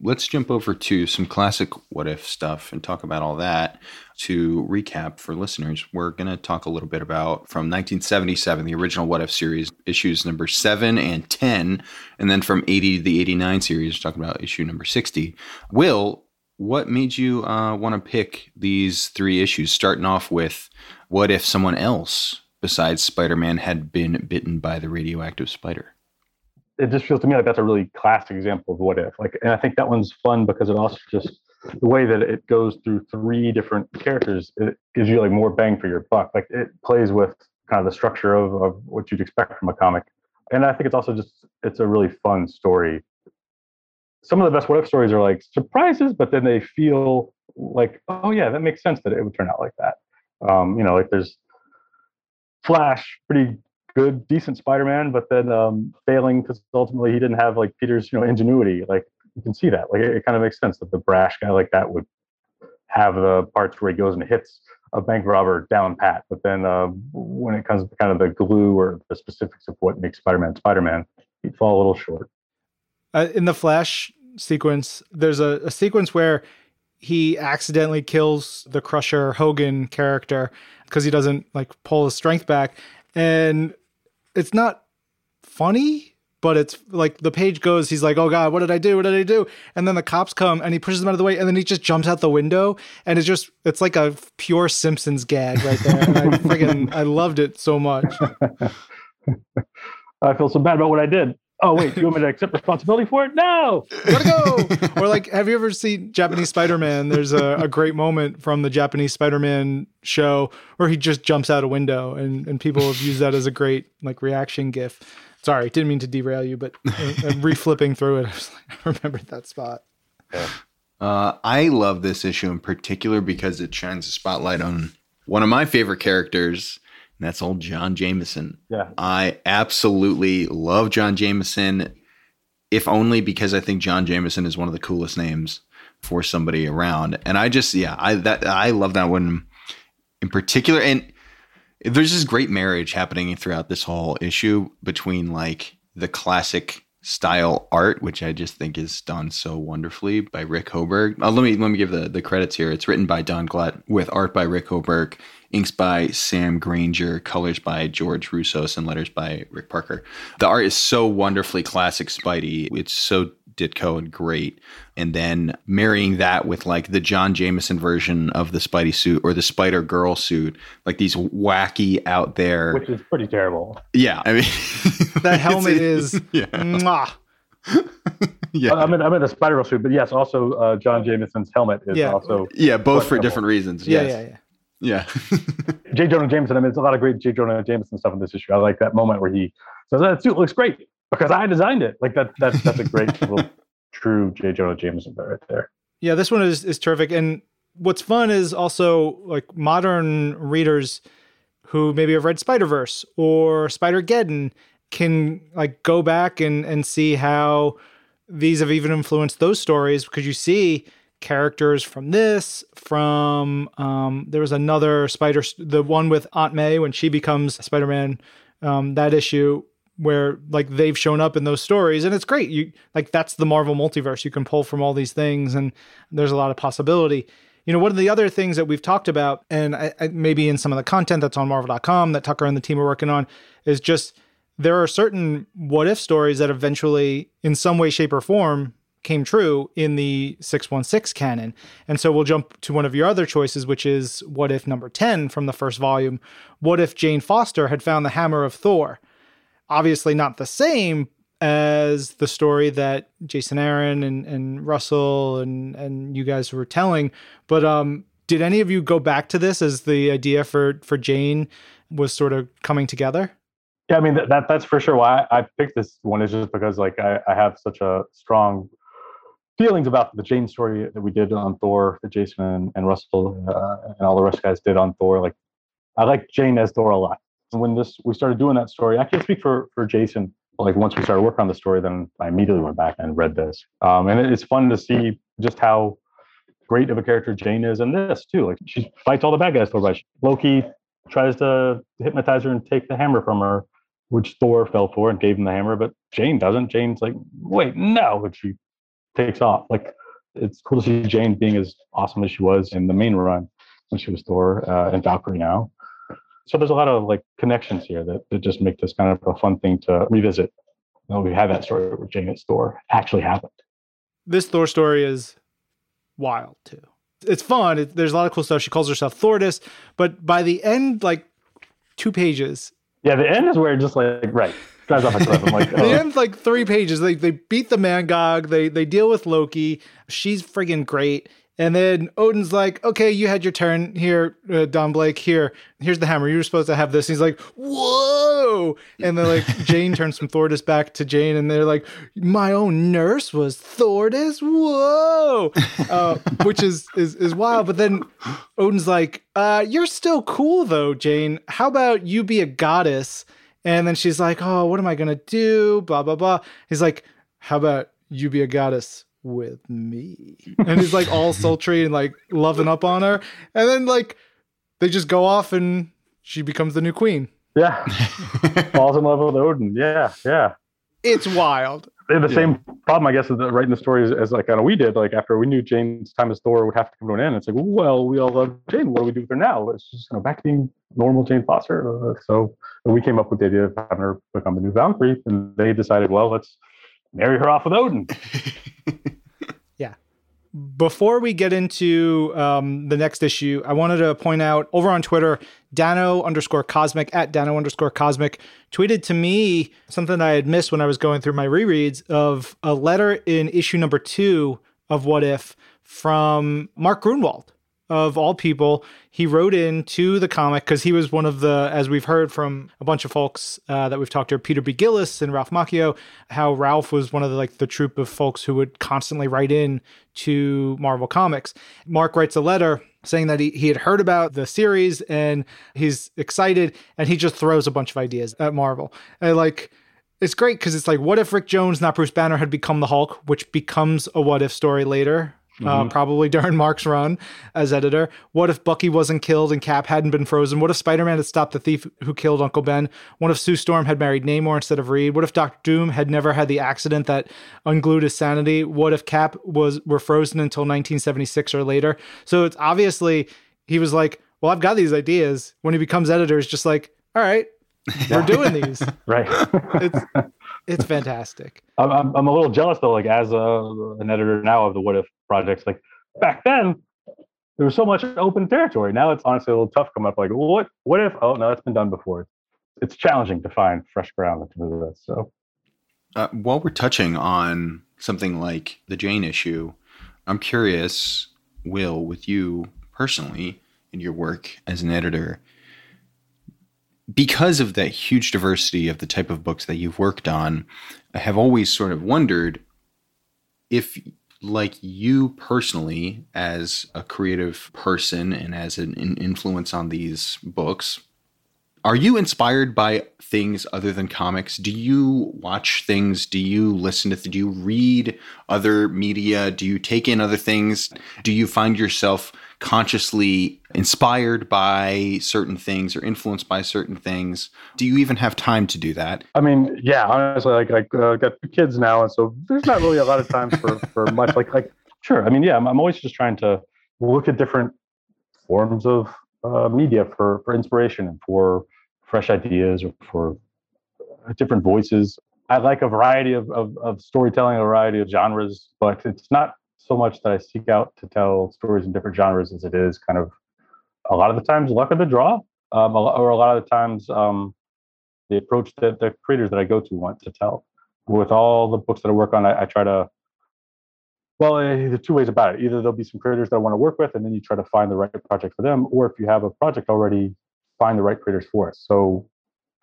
let's jump over to some classic what if stuff and talk about all that. To recap for listeners, we're going to talk a little bit about from 1977, the original What If series, issues number seven and 10. And then from 80 to the 89 series, talking about issue number 60. Wil, what made you uh, want to pick these three issues, starting off with what if someone else besides Spider Man had been bitten by the radioactive spider? It just feels to me like that's a really classic example of what if. Like, and I think that one's fun because it also just the way that it goes through three different characters, it gives you like more bang for your buck. Like it plays with kind of the structure of, of what you'd expect from a comic. And I think it's also just it's a really fun story. Some of the best what if stories are like surprises, but then they feel like, oh yeah, that makes sense that it would turn out like that. Um, you know, like there's Flash, pretty good, decent Spider-Man, but then um, failing because ultimately he didn't have like Peter's, you know, ingenuity. Like you can see that. Like it, it kind of makes sense that the brash guy like that would have the parts where he goes and hits a bank robber down pat. But then uh, when it comes to kind of the glue or the specifics of what makes Spider-Man Spider-Man, he'd fall a little short. Uh, in the Flash sequence, there's a, a sequence where he accidentally kills the Crusher Hogan character because he doesn't like pull his strength back, and it's not funny, but it's like the page goes, he's like, oh God, what did I do? What did I do? And then the cops come and he pushes them out of the way and then he just jumps out the window. And it's just, it's like a pure Simpsons gag right there. And I friggin', I loved it so much. I feel so bad about what I did oh wait, do you want me to accept responsibility for it? No, gotta go. or like, have you ever seen Japanese Spider-Man? There's a, a, great moment from the Japanese Spider-Man show where he just jumps out a window, and and people have used that as a great like reaction gif. Sorry, didn't mean to derail you, but uh, uh reflipping through it, I, was like, I remembered that spot. Uh, I love this issue in particular because it shines a spotlight on one of my favorite characters that's old John Jameson. Yeah. I absolutely love John Jameson, if only because I think John Jameson is one of the coolest names for somebody around. And I just, yeah, I that I love that one in particular. And there's this great marriage happening throughout this whole issue between like the classic style art, which I just think is done so wonderfully by Rick Hoberg. Uh, let me let me give the the credits here. It's written by Don Glut with art by Rick Hoberg, inks by Sam Grainger, colors by George Roussos, and letters by Rick Parker. The art is so wonderfully classic Spidey. It's so Ditko and great. And then marrying that with like the John Jameson version of the Spidey suit or the Spider Girl suit, like these wacky out there, which is pretty terrible. Yeah, I mean that helmet is yeah. Mwah. yeah, I mean, I mean the Spider Girl suit, but yes, also uh, John Jameson's helmet is yeah. also yeah, both for different reasons. Yeah, yes. yeah, yeah. Yeah. J. Jonah Jameson. I mean, it's a lot of great J. Jonah Jameson stuff in this issue. I like that moment where he says, "That suit looks great." Because I designed it. Like that. That's that's a great little true J. Jonah Jameson right there. Yeah, this one is is terrific. And what's fun is also like modern readers who maybe have read Spider Verse or Spider Geddon can like go back and and see how these have even influenced those stories because you see characters from this from um there was another spider the one with aunt may when she becomes spider-man um that issue where like they've shown up in those stories and it's great. You like that's the marvel multiverse. You can pull from all these things and there's a lot of possibility. You know one of the other things that we've talked about and I, I, maybe in some of the content that's on marvel.com that tucker and the team are working on is just there are certain what if stories that eventually in some way shape or form came true in the 616 canon. And so we'll jump to one of your other choices which is what if number 10 from the first volume? What if jane foster had found the hammer of thor obviously not the same as the story that Jason Aaron and, and Russell and, and you guys were telling. But um, did any of you go back to this as the idea for, for Jane was sort of coming together? Yeah, I mean that, that that's for sure why I, I picked this one is just because like I, I have such a strong feelings about the Jane story that we did on Thor that Jason and, and Russell uh, and all the rest guys did on Thor. Like I like Jane as Thor a lot when this we started doing that story, I can't speak for for Jason. Like once we started working on the story, then I immediately went back and read this, um, and it's fun to see just how great of a character Jane is in this too. Like she fights all the bad guys. Thor, Loki tries to hypnotize her and take the hammer from her, which Thor fell for and gave him the hammer, but Jane doesn't. Jane's like, wait, no, and she takes off. Like it's cool to see Jane being as awesome as she was in the main run when she was Thor uh, and Valkyrie now so there's a lot of like connections here that, that just make this kind of a fun thing to revisit. You know, we have that story where Janet's Thor actually happened. This Thor story is wild too. It's fun. It, there's a lot of cool stuff. She calls herself Thordis, but by the end, like two pages. Yeah, the end is where it just like right drives off a cliff. I'm like, oh. the end's like three pages. They they beat the Mangog. They they deal with Loki. She's friggin' great. And then Odin's like, okay, you had your turn here, uh, Don Blake. Here, here's the hammer. You were supposed to have this. And he's like, whoa. And then like Jane turns from Thordis back to Jane, and they're like, my own nurse was Thordis. Whoa, uh, which is is is wild. But then Odin's like, uh, you're still cool though, Jane. How about you be a goddess? And then she's like, oh, what am I gonna do? Blah blah blah. He's like, how about you be a goddess? With me. And he's like all sultry and like loving up on her. And then like they just go off and she becomes the new queen. Yeah. Falls in love with Odin. Yeah. Yeah. It's wild. They have the yeah. same problem, I guess, of writing the story as, as like kind of we did. Like after we knew Jane's time as Thor would have to come to an end. It's like, well, we all love Jane. What do we do with her now? It's just you know back to being normal Jane Foster. Uh, so we came up with the idea of having her become the new Valkyrie, and they decided, well, let's marry her off with Odin. yeah. Before we get into um, the next issue, I wanted to point out over on Twitter, Dano underscore cosmic at Dano underscore cosmic tweeted to me something I had missed when I was going through my rereads of a letter in issue number two of What If from Mark Gruenwald of all people, he wrote in to the comic because he was one of the, as we've heard from a bunch of folks uh, that we've talked to, Peter B. Gillis and Ralph Macchio, how Ralph was one of the like the troop of folks who would constantly write in to Marvel Comics. Mark writes a letter saying that he, he had heard about the series and he's excited and he just throws a bunch of ideas at Marvel. And like, it's great because it's like, what if Rick Jones, not Bruce Banner, had become the Hulk, which becomes a what if story later uh, Mhm. probably during Mark's run as editor. What if Bucky wasn't killed and Cap hadn't been frozen? What if Spider Man had stopped the thief who killed Uncle Ben? What if Sue Storm had married Namor instead of Reed? What if Doctor Doom had never had the accident that unglued his sanity? What if Cap was were frozen until 1976 or later? So it's obviously he was like, "Well, I've got these ideas." When he becomes editor, it's just like, "All right, we're doing these." right. It's it's fantastic. I'm, I'm I'm a little jealous though, like as a, an editor now of the What If projects. Like back then, there was so much open territory. Now it's honestly a little tough coming up. Like what what if? Oh no, that's been done before. It's challenging to find fresh ground to do this. So Uh, while we're touching on something like the Jane issue, I'm curious, Wil, with you personally in your work as an editor, because of that huge diversity of the type of books that you've worked on, I have always sort of wondered if, like you personally, as a creative person and as an in- influence on these books, are you inspired by things other than comics? Do you watch things? Do you listen to? Th- do you read other media? Do you take in other things? Do you find yourself consciously inspired by certain things or influenced by certain things? Do you even have time to do that? I mean, yeah, honestly, like I uh, got kids now, and so there's not really a lot of time for for much. Like like sure, I mean, yeah, I'm, I'm always just trying to look at different forms of uh, media for for inspiration and for fresh ideas or for uh, different voices. I like a variety of, of, of storytelling, a variety of genres, but it's not so much that I seek out to tell stories in different genres as it is kind of a lot of the times luck of the draw, um, or a lot of the times um, the approach that the creators that I go to want to tell. With all the books that I work on, I, I try to. Well, eh, there are two ways about it. Either there'll be some creators that I want to work with, and then you try to find the right project for them, or if you have a project already, find the right creators for it. So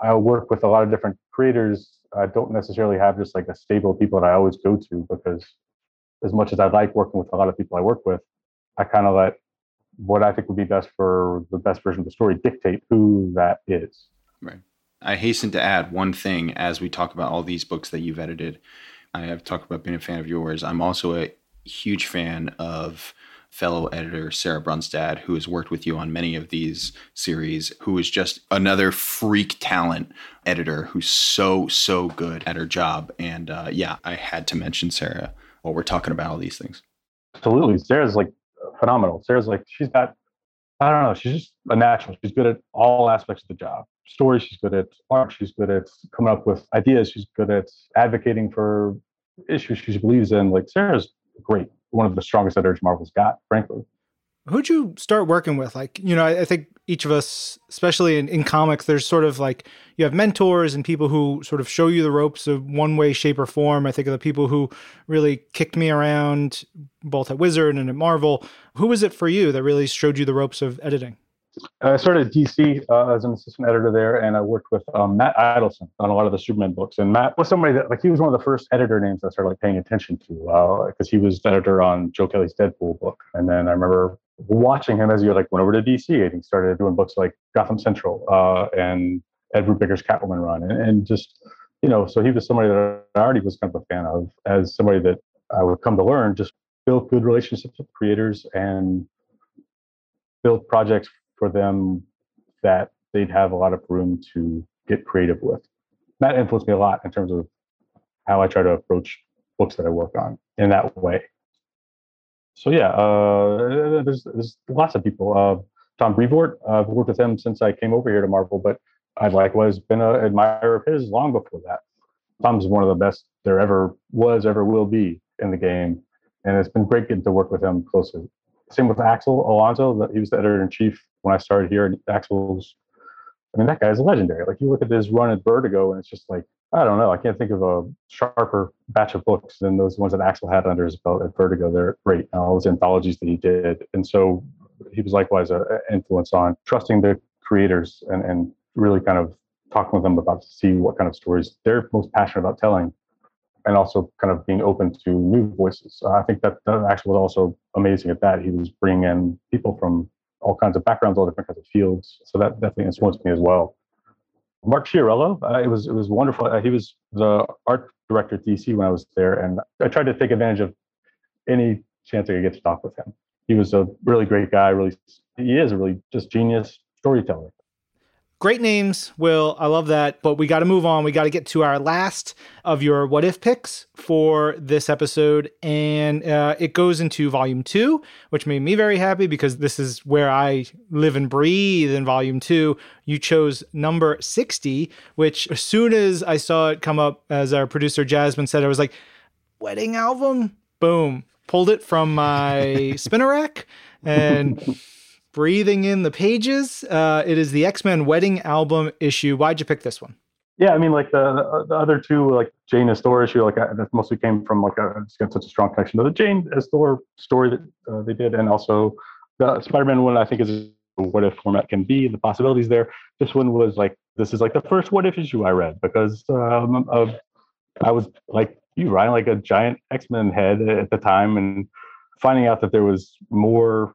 I work with a lot of different creators. I don't necessarily have just like a stable of people that I always go to because, as much as I like working with a lot of people I work with, I kind of let what I think would be best for the best version of the story dictate who that is. Right. I hasten to add one thing as we talk about all these books that you've edited. I have talked about being a fan of yours. I'm also a huge fan of fellow editor Sarah Brunstad, who has worked with you on many of these series, who is just another freak talent editor who's so, so good at her job. And uh, yeah, I had to mention Sarah while we're talking about all these things. Absolutely. Sarah's like phenomenal. Sarah's like, she's got, I don't know, she's just a natural. She's good at all aspects of the job. Story, she's good at art, she's good at coming up with ideas, she's good at advocating for issues she believes in. Like, Sarah's great. One of the strongest editors Marvel's got, frankly. Who'd you start working with? Like, you know, I, I think each of us, especially in, in comics, there's sort of like you have mentors and people who sort of show you the ropes of one way, shape, or form. I think of the people who really kicked me around both at Wizard and at Marvel. Who was it for you that really showed you the ropes of editing? I started at DC uh, as an assistant editor there, and I worked with um, Matt Idelson on a lot of the Superman books. And Matt was somebody that, like, he was one of the first editor names I started like paying attention to because he was editor on Joe Kelly's Deadpool book. And then I remember watching him as he like went over to DC and he started doing books like Gotham Central uh, and Ed Brubaker's Catwoman run, and, and just you know, so he was somebody that I already was kind of a fan of as somebody that I would come to learn just build good relationships with creators and build projects for them that they'd have a lot of room to get creative with. That influenced me a lot in terms of how I try to approach books that I work on in that way. So yeah, uh, there's there's lots of people. Uh, Tom Brevoort, I've worked with him since I came over here to Marvel, but I've likewise been an admirer of his long before that. Tom's one of the best there ever was, ever will be in the game, and it's been great getting to work with him closely. Same with Axel Alonso, he was the editor in chief when I started here. And Axel's, I mean, that guy is legendary. Like you look at his run at Vertigo, and it's just like I don't know. I can't think of a sharper batch of books than those ones that Axel had under his belt at Vertigo. They're great. And all those anthologies that he did, and so he was likewise an influence on trusting the creators and and really kind of talking with them about to see what kind of stories they're most passionate about telling and also kind of being open to new voices. I think that, that was also amazing at that. He was bringing in people from all kinds of backgrounds, all different kinds of fields. So that definitely influenced me as well. Mark Chiarello, uh, it was it was wonderful. Uh, he was the art director at DC when I was there, and I tried to take advantage of any chance I could get to talk with him. He was a really great guy. Really, he is a really just genius storyteller. Great names, Wil. I love that. But we got to move on. We got to get to our last of your what if picks for this episode. And uh, it goes into volume two, which made me very happy because this is where I live and breathe in volume two. You chose number 60, which as soon as I saw it come up, as our producer Jasmine said, I was like, wedding album? Boom. Pulled it from my spinner rack and breathing in the pages. Uh, it is the X Men Wedding Album issue. Why'd you pick this one? Yeah, I mean, like the, the other two, like Jane Astor issue, like I, that mostly came from like a, it's got such a strong connection to the Jane Astor story that uh, they did, and also the Spider-Man one. I think is what if format can be, the possibilities there. This one was like this is like the first what if issue I read because um, of I was like you, Ryan, like a giant X Men head at the time, and finding out that there was more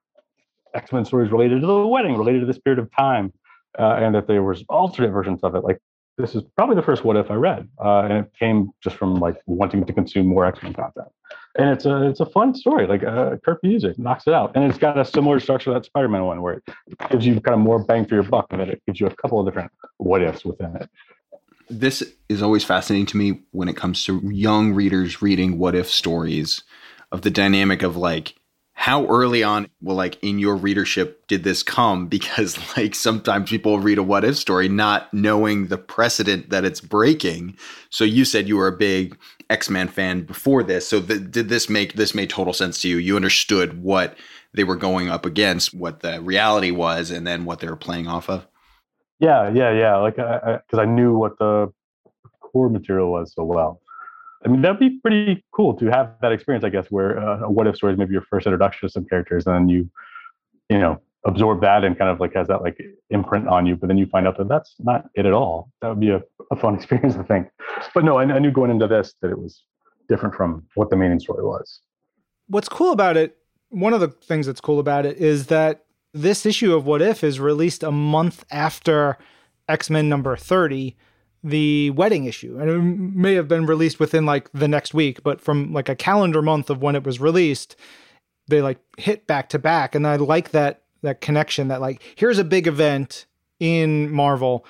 X Men stories related to the wedding, related to this period of time, uh, and that there was alternate versions of it. Like this is probably the first What If I read, uh, and it came just from like wanting to consume more X Men content. And it's a it's a fun story. Like uh, Kurt Busiek knocks it out, and it's got a similar structure to that Spider Man one, where it gives you kind of more bang for your buck, and it gives you a couple of different what ifs within it. This is always fascinating to me when it comes to young readers reading what if stories of the dynamic of like how early on well like in your readership did this come? Because like sometimes people read a what if story not knowing the precedent that it's breaking. So you said you were a big x-men fan before this. So did this make this made total sense to you? You understood what they were going up against what the reality was and then what they were playing off of? Yeah yeah yeah. Like because I, I, I knew what the core material was so well I mean, that'd be pretty cool to have that experience, I guess, where uh, what if story is maybe your first introduction to some characters, and then you, you know, absorb that and kind of like has that like imprint on you, but then you find out that that's not it at all. That would be a, a fun experience I think. But no, I, I knew going into this that it was different from what the main story was. What's cool about it, one of the things that's cool about it is that this issue of What If is released a month after X Men number 30 the wedding issue. And it may have been released within like the next week but from like a calendar month of when it was released they like hit back to back. And i like that that connection that like here's a big event in marvel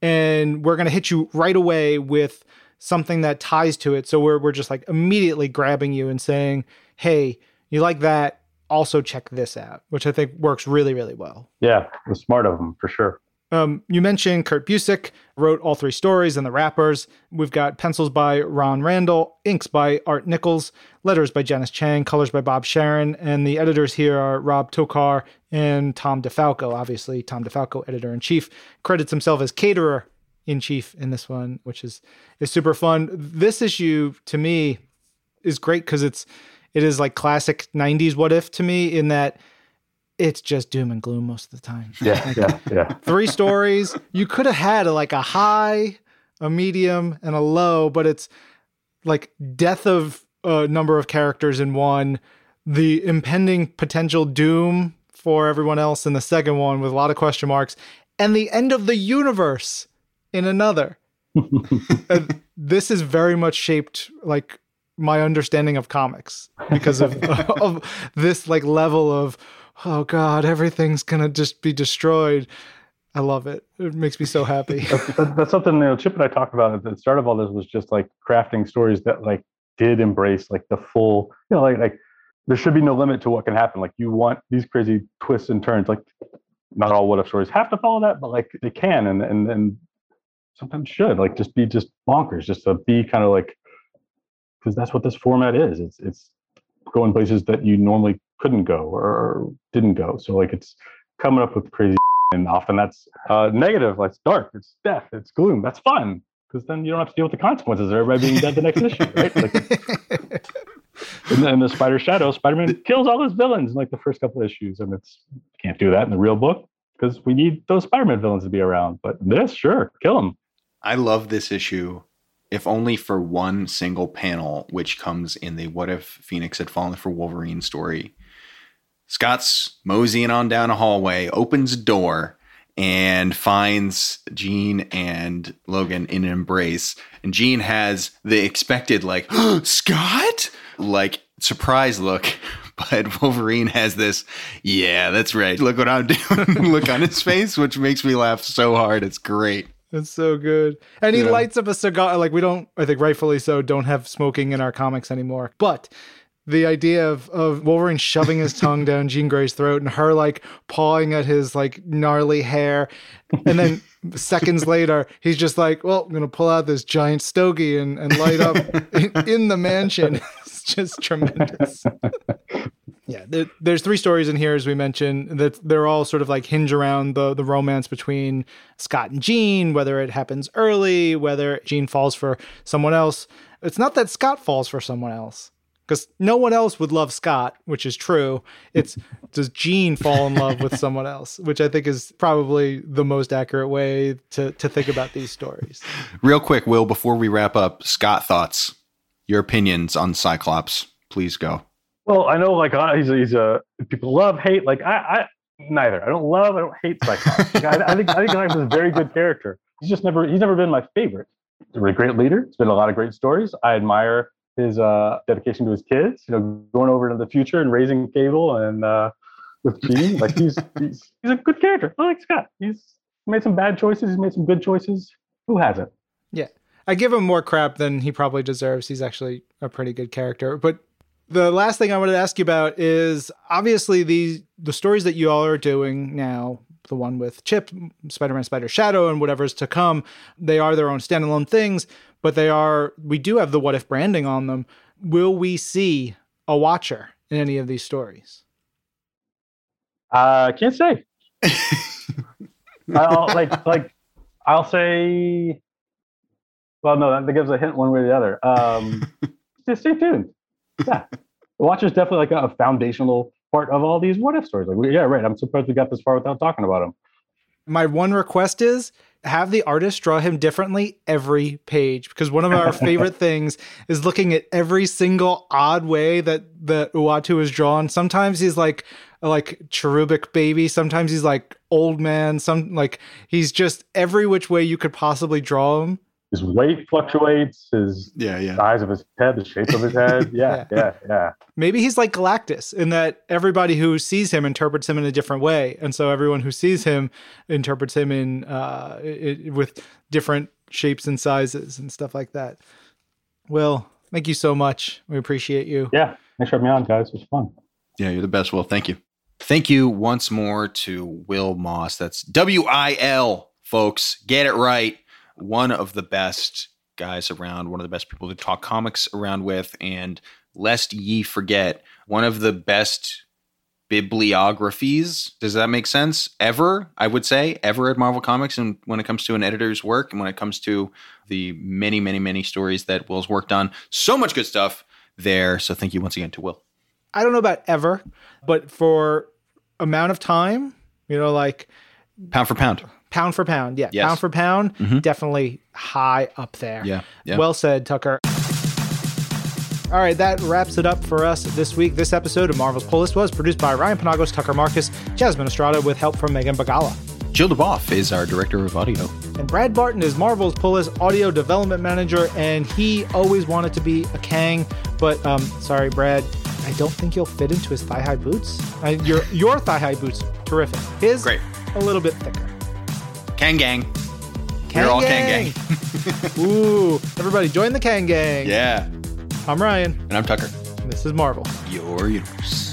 and we're going to hit you right away with something that ties to it. So we're, we're just like immediately grabbing you and saying hey you like that? Also check this out which i think works really really well. Yeah was smart of them for sure um, you mentioned Kurt Busiek wrote all three stories and the wrappers. We've got pencils by Ron Randall, inks by Art Nichols, letters by Janice Chiang, colors by Bob Sharen, and the editors here are Rob Tokar and Tom DeFalco. Obviously, Tom DeFalco, editor in chief, credits himself as caterer in chief in this one, which is is super fun. This issue to me is great because it's it is like classic '90s what if to me in that it's just doom and gloom most of the time. Yeah, like, yeah, yeah. Three stories. You could have had like a high, a medium, and a low, but it's like death of a number of characters in one, the impending potential doom for everyone else in the second one with a lot of question marks, and the end of the universe in another. this is very much shaped like my understanding of comics because of, of this like level of oh god, everything's gonna just be destroyed. I love it. It makes me so happy. that's, that's, something you know, Chip and I talked about at the start of all this was just like crafting stories that like did embrace like the full, you know, like like there should be no limit to what can happen. Like you want these crazy twists and turns. Like not all what if stories have to follow that, but like they can and and and sometimes should like just be just bonkers, just to be kind of like because that's what this format is. It's it's going places that you normally couldn't go or didn't go. So like it's coming up with crazy and often that's uh, negative. Like it's dark, it's death, it's gloom. That's fun because then you don't have to deal with the consequences of everybody being dead the next issue, right? Like, and then the Spider Shadow, Spider Man kills all his villains in like the first couple issues, and it's can't do that in the real book because we need those Spider Man villains to be around. But this, sure, kill them. I love this issue if only for one single panel, which comes in the What If Phoenix Had Fallen for Wolverine story. Scott's moseying on down a hallway, opens a door, and finds Jean and Logan in an embrace. And Jean has the expected, like, oh, Scott? Like, surprise look. but Wolverine has this, yeah, that's right. Look what I'm doing. Look on his face, which makes me laugh so hard. It's great. It's so good. And he Yeah. lights up a cigar. Like, we don't, I think rightfully so, don't have smoking in our comics anymore. But the idea of, of Wolverine shoving his tongue down Jean Grey's throat and her like pawing at his like gnarly hair. And then seconds later, he's just like, well, I'm going to pull out this giant stogie and, and light up in, in the mansion. It's just tremendous. Yeah, there, there's three stories in here, as we mentioned, that they're all sort of like hinge around the the romance between Scott and Jean, whether it happens early, whether Jean falls for someone else. It's not that Scott falls for someone else, because no one else would love Scott, which is true. It's does Jean fall in love with someone else, which I think is probably the most accurate way to to think about these stories. Real quick, Wil, before we wrap up, Scott thoughts, your opinions on Cyclops. Please go. Well, I know like uh, he's a, he's a people love hate like I, I neither. I don't love I don't hate Cyclops. Like, I, I think I think Cyclops is a very good character. He's just never he's never been my favorite. He's a great leader. It's been a lot of great stories. I admire his uh, dedication to his kids. You know, going over into the future and raising Cable and uh, with Jean. Like he's he's he's a good character. I like Scott. He's made some bad choices. He's made some good choices. Who hasn't? Yeah. I give him more crap than he probably deserves. He's actually a pretty good character. But the last thing I wanted to ask you about is obviously the the stories that you all are doing now, the one with Chip, Spider-Man, Spider Shadow, and whatever's to come, they are their own standalone things, but they are we do have the what if branding on them. Will we see a watcher in any of these stories? Uh, I can't say. I'll, like like I'll say. Well, no, that gives a hint one way or the other. Um, just stay tuned. Yeah, the Watcher's definitely like a foundational part of all these what if stories. Like, yeah, right. I'm surprised we got this far without talking about them. My one request is have the artist draw him differently every page because one of our favorite things is looking at every single odd way that that Uatu is drawn. Sometimes he's like a, like cherubic baby, sometimes he's like old man, some like he's just every which way you could possibly draw him. His weight fluctuates. His Yeah, yeah. size of his head, the shape of his head. Yeah, yeah, yeah. Maybe he's like Galactus in that everybody who sees him interprets him in a different way, and so everyone who sees him interprets him in uh, i i- with different shapes and sizes and stuff like that. Wil, thank you so much. We appreciate you. Yeah. Thanks for having me on, guys. It was fun. Yeah, you're the best, Wil. Thank you. Thank you once more to Wil Moss. That's W I L, folks. Get it right. One of the best guys around, one of the best people to talk comics around with. And lest ye forget, one of the best bibliographies. Does that make sense? Ever, I would say, ever at Marvel Comics. And when it comes to an editor's work and when it comes to the many, many, many stories that Wil's worked on, so much good stuff there. So thank you once again to Wil. I don't know about ever, but for amount of time, you know, like Pound for pound. Pound for pound, yeah, Yes. pound for pound, Mhm. definitely high up there. Yeah. Yeah. Well said, Tucker. All right, that wraps it up for us this week. This episode of Marvel's Pull List was produced by Ryan Penagos, Tucker Markus, Jasmine Estrada, with help from Megan Bagala. Jill DuBoff is our director of audio. And Brad Barton is Marvel's Pull List audio development manager, and he always wanted to be a Kang, but um, sorry, Brad, I don't think you'll fit into his thigh-high boots. Uh, your your thigh-high boots, terrific. His Great. a little bit thicker. Kang Gang. We're all Kang Gang. Ooh, everybody join the Kang Gang. Yeah. I'm Ryan. And I'm Tucker. and This is Marvel. Your universe.